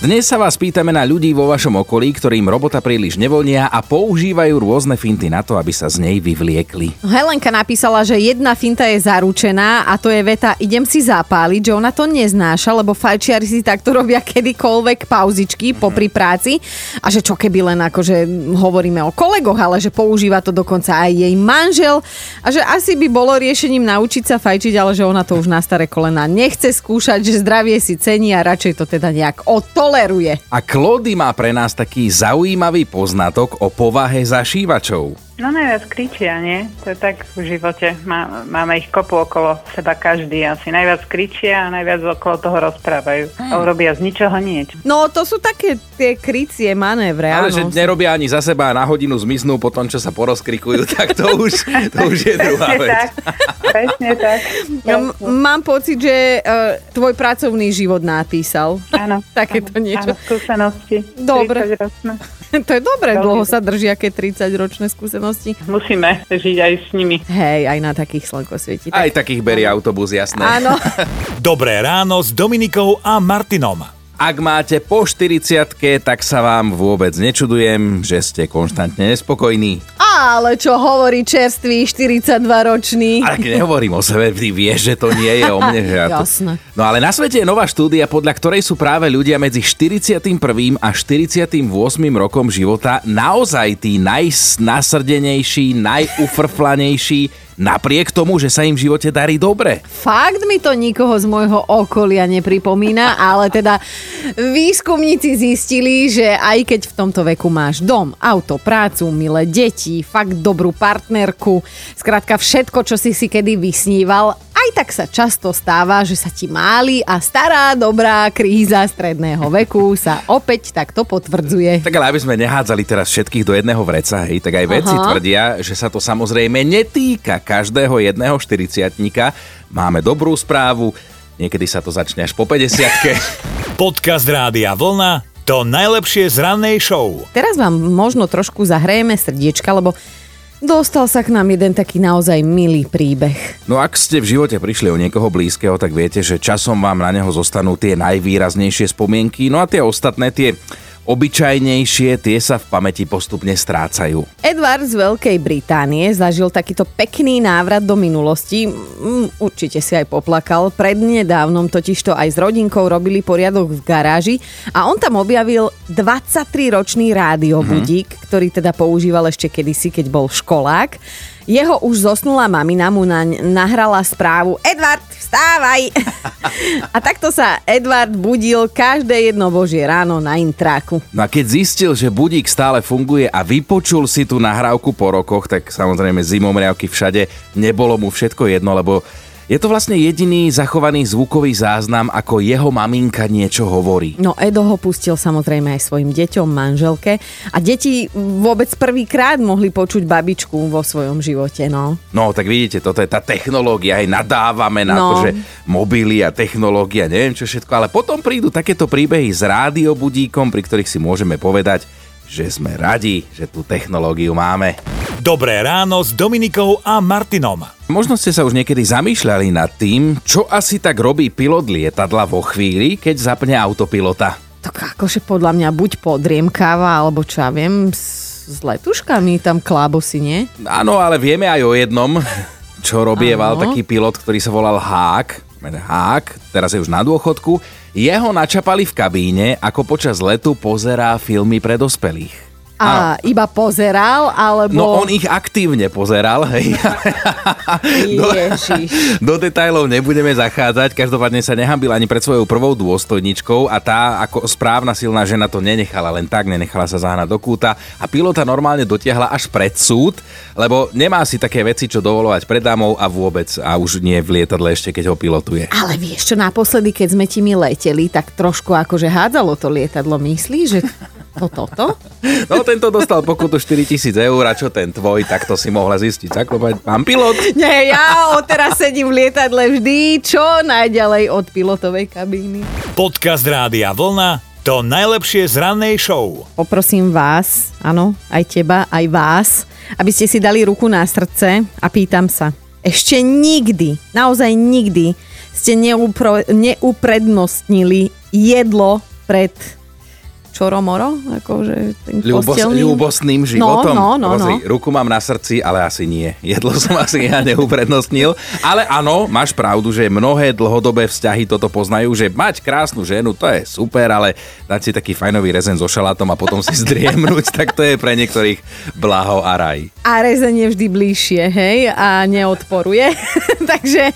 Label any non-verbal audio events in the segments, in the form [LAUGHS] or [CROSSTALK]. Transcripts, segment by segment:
Dnes sa vás pýtame na ľudí vo vašom okolí, ktorým robota príliš nevonia a používajú rôzne finty na to, aby sa z nej vyvliekli. Helenka napísala, že jedna finta je zaručená a to je veta idem si zapáliť, že ona to neznáša, lebo fajčiari si takto robia kedykoľvek pauzičky mm-hmm. popri práci a že čo keby len akože hovoríme o kolegoch, ale že používa to dokonca aj jej manžel a že asi by bolo riešením naučiť sa fajčiť, ale že ona to už na staré kolena nechce skúšať, že zdravie si cení a radšej to teda nejak toleruje. A Klody má pre nás taký zaujímavý poznatok o povahe zašívačov. No najviac kričia, nie? To je tak v živote. Má, máme ich kopu okolo seba každý asi. Najviac kričia a najviac okolo toho rozprávajú. A urobia z ničoho nič. No to sú také tie krycie manévre. Ale áno. že nerobia ani za seba a na hodinu zmiznú po tom, čo sa porozkrikujú, [LAUGHS] tak to už, to už je druhá Presne vec. tak. Presne tak. M- mám pocit, že uh, tvoj pracovný život napísal. Áno. [LAUGHS] Takéto áno, niečo. Áno, skúsenosti. Dobre. 30 [LAUGHS] ročné. to je dobré, Veľmi dlho sa držia, keď 30-ročné skúsenosti. Musíme žiť aj s nimi. Hej, aj na takých slnko svieti. Aj takých berie autobus, jasné. Áno. [LAUGHS] Dobré ráno s Dominikou a Martinom. Ak máte po 40 tak sa vám vôbec nečudujem, že ste konštantne nespokojní. Ale čo hovorí čerstvý 42-ročný. Ale keď nehovorím o sebe, ty vieš, že to nie je o mne. Že ja to... Jasné. No ale na svete je nová štúdia, podľa ktorej sú práve ľudia medzi 41. a 48. rokom života naozaj tí najnasrdenejší, najufrflanejší, napriek tomu, že sa im v živote darí dobre. Fakt mi to nikoho z môjho okolia nepripomína, [LAUGHS] ale teda výskumníci zistili, že aj keď v tomto veku máš dom, auto, prácu, milé deti, fakt dobrú partnerku, skrátka všetko, čo si si kedy vysníval, aj tak sa často stáva, že sa ti máli a stará dobrá kríza stredného veku sa opäť takto potvrdzuje. Tak ale aby sme nehádzali teraz všetkých do jedného vreca, hej, tak aj vedci Aha. tvrdia, že sa to samozrejme netýka každého jedného 40 Máme dobrú správu, niekedy sa to začne až po 50 [LAUGHS] Podcast Rádia Vlna. To najlepšie z rannej show. Teraz vám možno trošku zahrejeme srdiečka, lebo dostal sa k nám jeden taký naozaj milý príbeh. No ak ste v živote prišli o niekoho blízkeho, tak viete, že časom vám na neho zostanú tie najvýraznejšie spomienky, no a tie ostatné, tie obyčajnejšie, tie sa v pamäti postupne strácajú. Edward z Veľkej Británie zažil takýto pekný návrat do minulosti. Mm, Určite si aj poplakal. Prednedávnom totižto aj s rodinkou robili poriadok v garáži a on tam objavil 23-ročný rádiobudík, mm-hmm. ktorý teda používal ešte kedysi, keď bol školák. Jeho už zosnulá mamina mu naň nahrala správu Edward, vstávaj! [LAUGHS] a takto sa Edward budil každé jedno božie ráno na intráku. No a keď zistil, že budík stále funguje a vypočul si tú nahrávku po rokoch, tak samozrejme zimomriavky všade, nebolo mu všetko jedno, lebo je to vlastne jediný zachovaný zvukový záznam, ako jeho maminka niečo hovorí. No Edo ho pustil samozrejme aj svojim deťom, manželke a deti vôbec prvýkrát mohli počuť babičku vo svojom živote, no. No, tak vidíte, toto je tá technológia, aj nadávame na No. to, že mobily a technológia, neviem čo všetko, ale potom prídu takéto príbehy s rádiobudíkom, pri ktorých si môžeme povedať, že sme radi, že tú technológiu máme. Dobré ráno s Dominikou a Martinom. Možno ste sa už niekedy zamýšľali nad tým, čo asi tak robí pilot lietadla vo chvíli, keď zapne autopilota. Tak akože podľa mňa buď podriemkáva, alebo čo ja viem, s, letuškami tam klábosy, nie? Áno, ale vieme aj o jednom, čo robieval Áno. taký pilot, ktorý sa volal Hák. Hák, teraz je už na dôchodku. Jeho načapali v kabíne, ako počas letu pozerá filmy pre dospelých. A iba pozeral, alebo... No on ich aktívne pozeral, hej. [LAUGHS] Ježiš. Do detajlov nebudeme zachádzať, každopádne sa nehambil ani pred svojou prvou dôstojničkou a tá ako správna silná žena to nenechala len tak, nenechala sa zahnať do kúta a pilota normálne dotiahla až pred súd, lebo nemá si také veci, čo dovolovať pred dámou a vôbec a už nie v lietadle ešte, keď ho pilotuje. Ale vieš čo, naposledy, keď sme ti my leteli, tak trošku akože hádzalo to lietadlo. Myslíš, že to toto? No tento dostal pokutu 4000 eur a čo ten tvoj, tak to si mohla zistiť. Zaklopať, pán pilot. Nie, ja odteraz sedím v lietadle vždy čo najďalej od pilotovej kabíny. Podcast Rádia Vlna. To najlepšie z rannej show. Poprosím vás, áno, aj teba, aj vás, aby ste si dali ruku na srdce a pýtam sa, ešte nikdy, naozaj nikdy ste neupro, neuprednostnili jedlo pred čoromoro? Akože ten Ľubos, ľubosným životom. No, no, no, Pozri, no. ruku mám na srdci, ale asi nie. [LAUGHS] Jedlo som asi ja neuprednostnil. Ale áno, máš pravdu, že mnohé dlhodobé vzťahy toto poznajú, že mať krásnu ženu, to je super, ale dať si taký fajnový rezen so šalátom a potom si zdriemnúť, [LAUGHS] tak to je pre niektorých blaho a raj. A rezen je vždy bližšie, hej, a neodporuje. [LAUGHS] Takže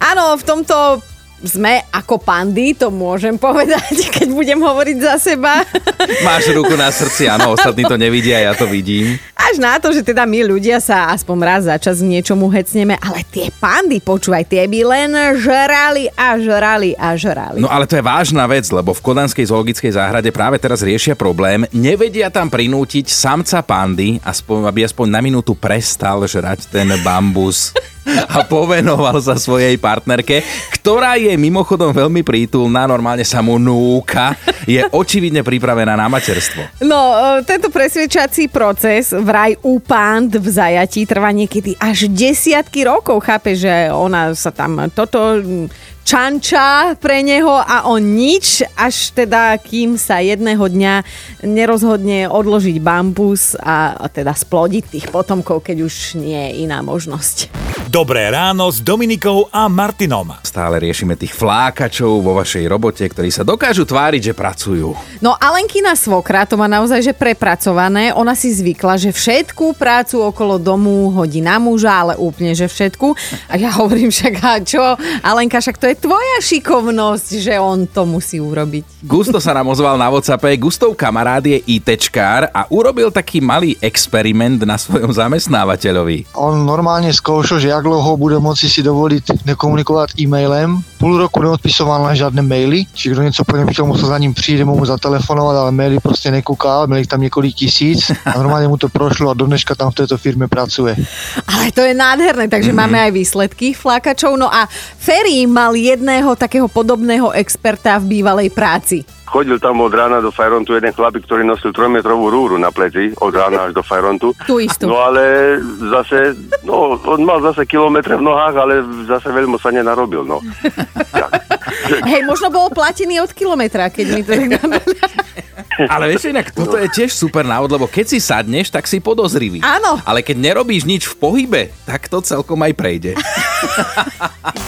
áno, v tomto sme ako pandy, to môžem povedať, [LAUGHS] keď budem hovoriť za seba. [LAUGHS] Máš ruku na srdci, áno, ostatní to nevidia, ja to vidím. Až na to, že teda my ľudia sa aspoň raz za čas niečomu hecneme, ale tie pandy, počúvaj, tie by len žrali a žrali a žrali. No ale to je vážna vec, lebo v Kodanskej zoologickej záhrade práve teraz riešia problém. Nevedia tam prinútiť samca pandy, aspoň, aby aspoň na minútu prestal žrať ten bambus [LAUGHS] a povenoval sa svojej partnerke, ktorá je mimochodom veľmi prítulná, normálne sa mu núka, je [LAUGHS] očividne pripravená na materstvo. No, e, tento presvedčací proces vraj u pand v zajatí trvá niekedy až desiatky rokov. Chápe, že ona sa tam toto čanča pre neho a on nič, až teda kým sa jedného dňa nerozhodne odložiť bambus a, a teda splodiť tých potomkov, keď už nie je iná možnosť. Dobré ráno s Dominikou a Martinom. Stále riešime tých flákačov vo vašej robote, ktorí sa dokážu tváriť, že pracujú. No Alenkina svokra to má naozaj že prepracované. Ona si zvykla, že všetkú prácu okolo domu hodí na muža, ale úplne, že všetku. A ja hovorím však, a čo? Alenka, však to je tvoja šikovnosť, že on to musí urobiť. Gusto sa nám ozval na Whatsappe. Gustov kamarád je ITčkár a urobil taký malý experiment na svojom zamestnávateľovi. On normálne skúšal, že jak dlouho bude moci si dovoliť nekomunikovat e-mailem. Půl roku neodpisoval na žádné maily, či kdo něco po něm chtěl, musel za ním přijít, mu zatelefonovat, ale maily prostě nekukal, měli tam několik tisíc a normálně mu to prošlo a do dneška tam v této firmě pracuje. Ale to je nádherné, takže mm-hmm. máme aj výsledky flákačov. No a Ferry mal jedného takého podobného experta v bývalej práci. Chodil tam od rána do Fajrontu jeden chlapík, ktorý nosil trojmetrovú rúru na pleci, od rána až do Fajrontu. Tú istú. No ale zase, no, on mal zase kilometre v nohách, ale zase veľmi sa nenarobil, no. [LAUGHS] Hej, možno bol platený od kilometra, keď mi to. [LAUGHS] Ale vieš, inak toto je tiež super návod, lebo keď si sadneš, tak si podozrivý. Áno. Ale keď nerobíš nič v pohybe, tak to celkom aj prejde. [LAUGHS]